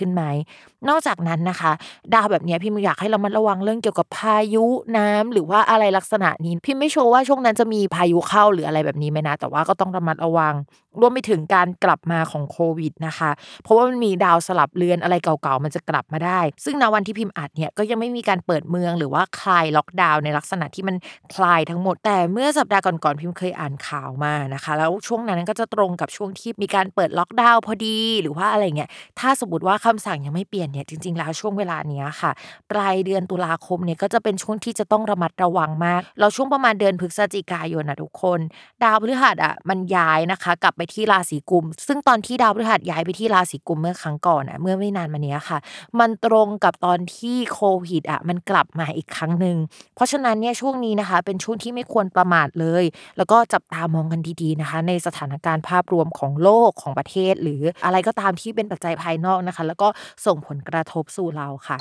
ขึ้นไหม นอกจากนั้นนะคะ ดาวแบบนี้พี่อยากให้เรามาระวังเรื่องเกี่ยวกับพายุน้ำหรือว่าอะไรลักษณะนี้ พี่ไม่โชว์ว่าช่วงนั้นจะมีพายุเข้าหรืออะไรแบบนี้ไหมนะ แต่ว่าก็ต้องระมัดระวัง รวมไปถึงการกลับมาของโควิดนะคะ เพราะว่ามันมีดาวสลับเลือนอะไรเก่าๆ มันจะกลับมาได้ ซึ่งในวันที่พิมพ์อัดเนี่ยก็ยังไม่มีการเปิดเมืองหรือว่าคลายล็อกดาวน์ในลักษณะที่มันคลายทั้งหมด แต่เมื่อสัปดาห์ก่อนๆพิมพ์เคยอ่านข่าวมานะคะ แล้วช่วงนั้นก็จะตรงกับช่วงที่มีการเปิดล็อกดาวน์พอดีหรือว่าอะไรเงี้ย ถ้าสมมติว่าคำสั่งยังไม่เปลี่ยนเนี่ยจริง ๆ แล้วช่วงเวลาเนี้ยค่ะ ปลายเดือนตุลาคมเนี่ยก็จะเป็นช่วงที่จะต้องระมัดระวังมากเราช่วงประมาณเดือนพฤศจิกายนนะทุกคน ดาวพฤหัสอะมันย้ายนะคะ กลับไปที่ราศีกุม ซึ่งตอนที่ดาวพฤหัสย้ายไปที่ราศีกุมเมื่อครั้งก่อนอะเมื่อไม่นานมานี้ค่ะ มันตรงกับตอนที่โควิดอะมันกลับมาอีกครั้งหนึ่งเพราะฉะนั้นเนี่ยช่วงนี้นะคะ เป็นช่วงที่ไม่ควรประมาทเลย แล้วก็จับตามองกันดีๆนะคะ ในสถานการณ์ภาพรวมของโลกของประเทศ หรืออะไรก็ตามที่เป็นปัจจัยภายนอกนะคะแล้วก็ส่งผลกระทบสู่เราค่ะ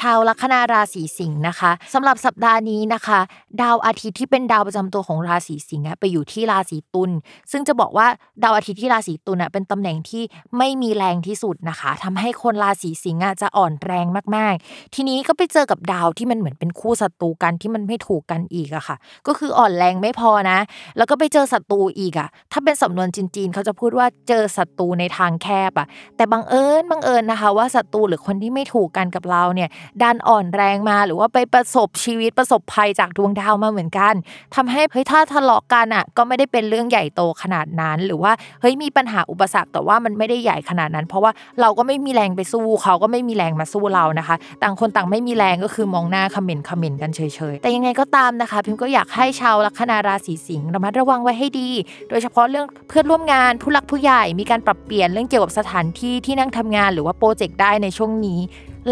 ชาวลัคนาราศีสิงห์นะคะสำหรับสัปดาห์นี้นะคะ ดาวอาทิตย์ที่เป็นดาวประจำตัวของราศีสิงห์ไปอยู่ที่ราศีตุลซึ่งจะบอกว่าดาวอาทิตย์ที่ราศีตุลเป็นตำแหน่งที่ไม่มีแรงที่สุดนะคะทำให้คนราศีสิงห์จะอ่อนแรงมาก ๆ ทีนี้ก็ไปเจอกับดาวที่มันเหมือนเป็นคู่ศัตรูกันที่มันไม่ถูกกันอีกอะค่ะ ก็คืออ่อนแรงไม่พอนะ แล้วก็ไปเจอศัตรูอีกอะถ้าเป็นสำนวนจีนๆเขาจะพูดว่าเจอศัตรูในทางแคบอะแต่บังเอิญบังเอิญนะคะ ว่าศัตรูหรือคนที่ไม่ถูกกันกับเราเนี่ยดันอ่อนแรงมาหรือว่าไปประสบชีวิตประสบภัยจากดวงดาวมาเหมือนกันทำให้เฮ้ยถ้าทะเลาะกันอะก็ไม่ได้เป็นเรื่องใหญ่โตขนาดนั้น หรือว่าเฮ้ยมีปัญหาอุปสรรคแต่ว่ามันไม่ได้ใหญ่ขนาดนั้น เพราะว่าเราก็ไม่มีแรงไปสู้เขาก็ไม่มีแรงมาสู้เรานะคะ ต่างคนต่างไม่มีแรงก็คือมองหน้าคอมเมนต์คอมเมนต์กันเฉยๆแต่ยังไงก็ตามนะคะ พิมก็อยากให้ชาวลัคนาราศีสิงห์ระมัดระวังไว้ให้ดี โดยเฉพาะเรื่องเพื่อนร่วมงานผู้หลักผู้ใหญ่มีการปรับเปลี่ยนเรื่องเกี่ยวกับสถานที่ที่นั่งทำงาน หรือว่าโปรเจกต์ได้ในช่วงนี้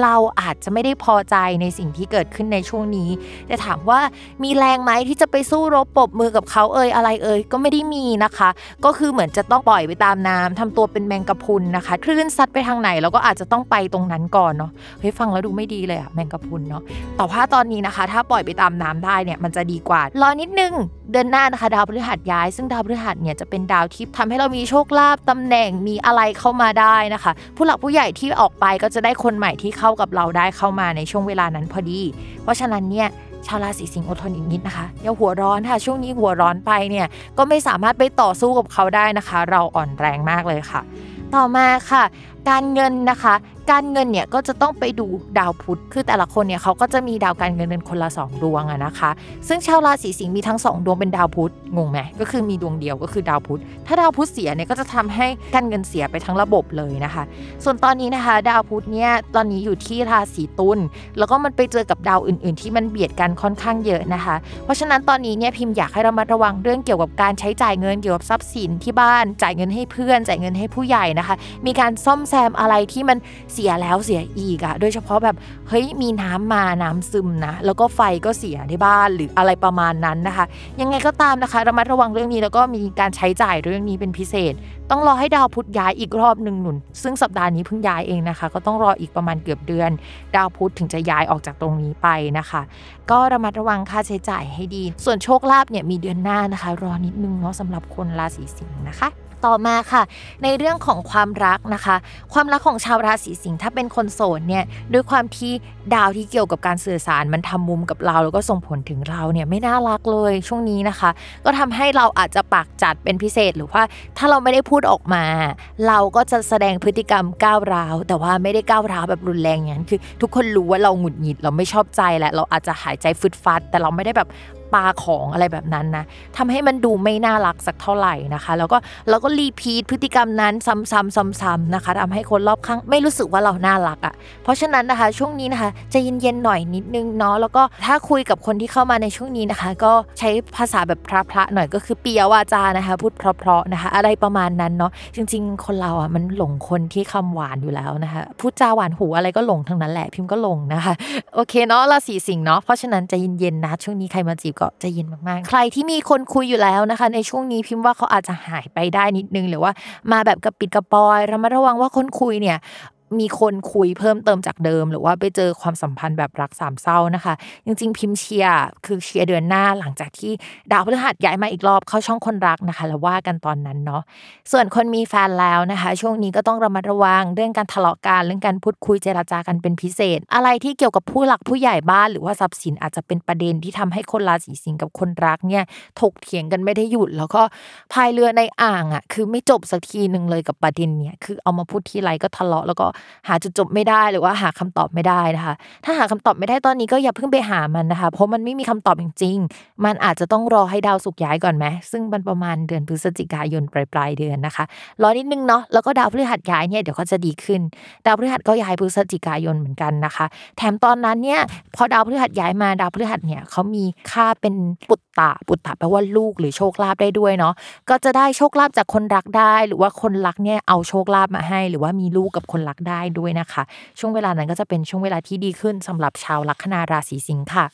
เราอาจจะไม่ได้พอใจในสิ่งที่เกิดขึ้นในช่วงนี้ แต่ถามว่ามีแรงไหมที่จะไปสู้รบปบมือกับเขาเอ่ยอะไรเอ่ยก็ไม่ได้มีนะคะ ก็คือเหมือนจะต้องปล่อยไปตามน้ำทำตัวเป็นแมงกะพุนนะคะคลื่นซัดไปทางไหนเราก็อาจจะต้องไปตรงนั้นก่อนเนาะเฮ้ยฟังแล้วดูไม่ดีเลยอะแมงกะพุนเนาะแต่ว่าตอนนี้นะคะ ถ้าปล่อยไปตามน้ำได้เนี่ยมันจะดีกว่ารอนิดนึงเดือนหน้านะคะดาวพฤหัสย้าย ซึ่งดาวพฤหัสเนี่ยจะเป็นดาวที่ทำให้เรามีโชคลาภตำแหน่งมีอะไรเข้ามาได้นะคะ ผู้หลักผู้ใหญ่ที่ออกไปก็จะได้คนใหม่ที่เข้ากับเราได้เข้ามาในช่วงเวลานั้นพอดี เพราะฉะนั้นเนี่ยชาวราศีสิงห์อดทนอีกนิดนะคะอย่าหัวร้อนค่ะช่วงนี้หัวร้อนไปเนี่ยก็ไม่สามารถไปต่อสู้กับเขาได้นะคะ เราอ่อนแรงมากเลยค่ะ ต่อมาค่ะ การเงินนะคะ การเงินเนี่ยก็จะต้องไปดูดาวพุธคือแต่ละคนเนี่ยเขาก็จะมีดาวการเงินเป็นคนละ 2 ดวงอะนะคะ ซึ่งชาวราศีสิงห์มีทั้ง 2 ดวงเป็นดาวพุธงงไหมก็คือมีดวงเดียวก็คือดาวพุธถ้าดาวพุธเสียเนี่ยก็จะทำให้การเงินเสียไปทั้งระบบเลยนะคะ ส่วนตอนนี้นะคะ ดาวพุธเนี่ยตอนนี้อยู่ที่ราศีตุลแล้วก็มันไปเจอกับดาวอื่น ๆ ที่มันเบียดกันค่อนข้างเยอะนะคะ เพราะฉะนั้นตอนนี้เนี่ยพิมพ์อยากให้เรามาระวังเรื่องเกี่ยวกับการใช้จ่ายเงินเกี่ยวกับทรัพย์สินที่บ้านจ่ายเงินให้เพื่อนจ่ายเงินให้ผู้ใหญ่นะคะ มีการซ่อมแซมอะไรที่มันเสียแล้วเสียอีกอะโดยเฉพาะแบบเฮ้ยมีน้ำมาน้ำซึมนะ แล้วก็ไฟก็เสียที่บ้านหรืออะไรประมาณนั้นนะคะ ยังไงก็ตามนะคะระมัดระวังเรื่องนี้แล้วก็มีการใช้จ่ายเรื่องนี้เป็นพิเศษ ต้องรอให้ดาวพุธย้ายอีกรอบหนึ่งหนุน ซึ่งสัปดาห์นี้เพิ่งย้ายเองนะคะ ก็ต้องรออีกประมาณเกือบเดือน ดาวพุธถึงจะย้ายออกจากตรงนี้ไปนะคะ ก็ระมัดระวังค่าใช้จ่ายให้ดี ส่วนโชคลาภเนี่ยมีเดือนหน้านะคะ รอนิดนึงเนาะสำหรับคนราศีสิงห์นะคะ ต่อมาค่ะ ในเรื่องของความรักนะคะ ความรักของชาวราศีสิงห์ถ้าเป็นคนโสดเนี่ยด้วยความที่ดาวที่เกี่ยวกับการสื่อสารมันทำมุมกับเรา แล้วก็ส่งผลถึงเราเนี่ยไม่น่ารักเลยช่วงนี้นะคะ ก็ทำให้เราอาจจะปากจัดเป็นพิเศษหรือว่าถ้าเราไม่ได้พูดออกมา เราก็จะแสดงพฤติกรรมก้าวร้าว แต่ว่าไม่ได้ก้าวร้าวแบบรุนแรงอย่างนั้นคือ ทุกคนรู้ว่าเราหงุดหงิดเราไม่ชอบใจแหละเราอาจจะหายใจฟึดฟัด แต่เราไม่ได้แบบ ปาของอะไรแบบนั้นนะทำให้มันดูไม่น่ารักสักเท่าไหร่นะคะ แล้วก็เราก็รีพีทพฤติกรรมนั้นซ้ำๆซ้ำๆนะคะทำให้คนรอบข้างไม่รู้สึกว่าเราน่ารักอะ่ะ เพราะฉะนั้นนะคะ ช่วงนี้นะคะจะเย็นๆหน่อยนิดนึงเนาะแล้วก็ถ้าคุยกับคนที่เข้ามาในช่วงนี้นะคะ ก็ใช้ภาษาแบบพระๆหน่อยก็คือเปียวาจานะคะ พูดเพราะๆนะคะ อะไรประมาณนั้นเนาะจริง ๆ คนเราอะมันหลงคนที่คำหวานอยู่แล้วนะคะพูดจาหวานหูอะไรก็หลงทั้งนั้นแหละพิมพ์ก็หลงนะคะ โอเคเนาะราศีสิงห์เนาะเพราะฉะนั้นใจะเย็นๆนะช่วงนี้ใครมาจีบก็ใจะเย็นมากๆ ใครที่มีคนคุยอยู่แล้วนะคะ ในช่วงนี้พิมพ์ว่าเขาอาจจะหายไปได้นิดนึง หรือว่ามาแบบกระปิดกระปอยระมัดระวังว่าคนคุยเนี่ย มีคนคุยเพิ่มเติมจากเดิม หรือว่าไปเจอความสัมพันธ์แบบรักสามเศร้านะคะ จริง ๆ พิมพ์เชียร์คือเชียร์เดือนหน้าหลังจากที่ดาวพฤหัสย้ายมาอีกรอบเข้าช่องคนรักนะคะ แล้วว่ากันตอนนั้นเนาะส่วนคนมีแฟนแล้วนะคะ ช่วงนี้ก็ต้องระมัดระวังเรื่องการทะเลาะกันเรื่องการพูดคุยเจรจากันเป็นพิเศษ อะไรที่เกี่ยวกับผู้หลักผู้ใหญ่บ้าน หรือว่าทรัพย์สินอาจจะเป็นประเด็นที่ทำให้คนราศีสิงห์กับคนรักเนี่ยถกเถียงกันไม่ได้หยุด แล้วก็พายเรือในอ่างอะคือไม่จบสักทีหนึ่งเลยกับประเด็นเนี่ยคือเอามาพูดทีไรก็ทะเลาะแล้วก็หาจุดจบไม่ได้หรือว่าหาคำตอบไม่ได้นะคะ ถ้าหาคำตอบไม่ได้ตอนนี้ก็อย่าเพิ่งไปหามันนะคะ เพราะมันไม่มีคำตอบจริงๆมันอาจจะต้องรอให้ดาวสุกย้ายก่อนไหมซึ่งมันประมาณเดือนพฤศจิกายนปลายปลายๆเดือนนะคะรอนิดนึงเนาะแล้วก็ดาวพฤหัสย้ายเนี่ยเดี๋ยวก็จะดีขึ้น ดาวพฤหัสก็ย้ายพฤศจิกายนเหมือนกันนะคะ แถมตอนนั้นเนี่ยพอดาวพฤหัสย้ายมาดาวพฤหัสเนี่ยเขามีค่าเป็นปุตตะปุตตะแปลว่าลูกหรือโชคลาภได้ด้วยเนาะก็จะได้โชคลาภจากคนรักได้ หรือว่าคนรักเนี่ยเอาโชคลาภมาให้ หรือว่ามีลูกกับคนรักได้ด้วยนะคะ ช่วงเวลานั้นก็จะเป็นช่วงเวลาที่ดีขึ้นสำหรับชาวลัคนาราศีสิงค์ค่ะ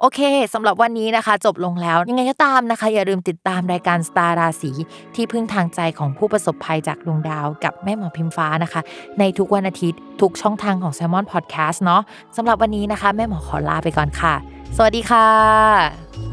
โอเคสำหรับวันนี้นะคะ จบลงแล้วยังไงก็ตามนะคะ อย่าลืมติดตามรายการสตาร์ราศีที่พึ่งทางใจของผู้ประสบภัยจากดวงดาวกับแม่หมอพิมฟ้านะคะ ในทุกวันอาทิตย์ ทุกช่องทางของ s ซ l m o n Podcast เนาะสำหรับวันนี้นะคะ แม่หมอขอลาไปก่อนค่ะ สวัสดีค่ะ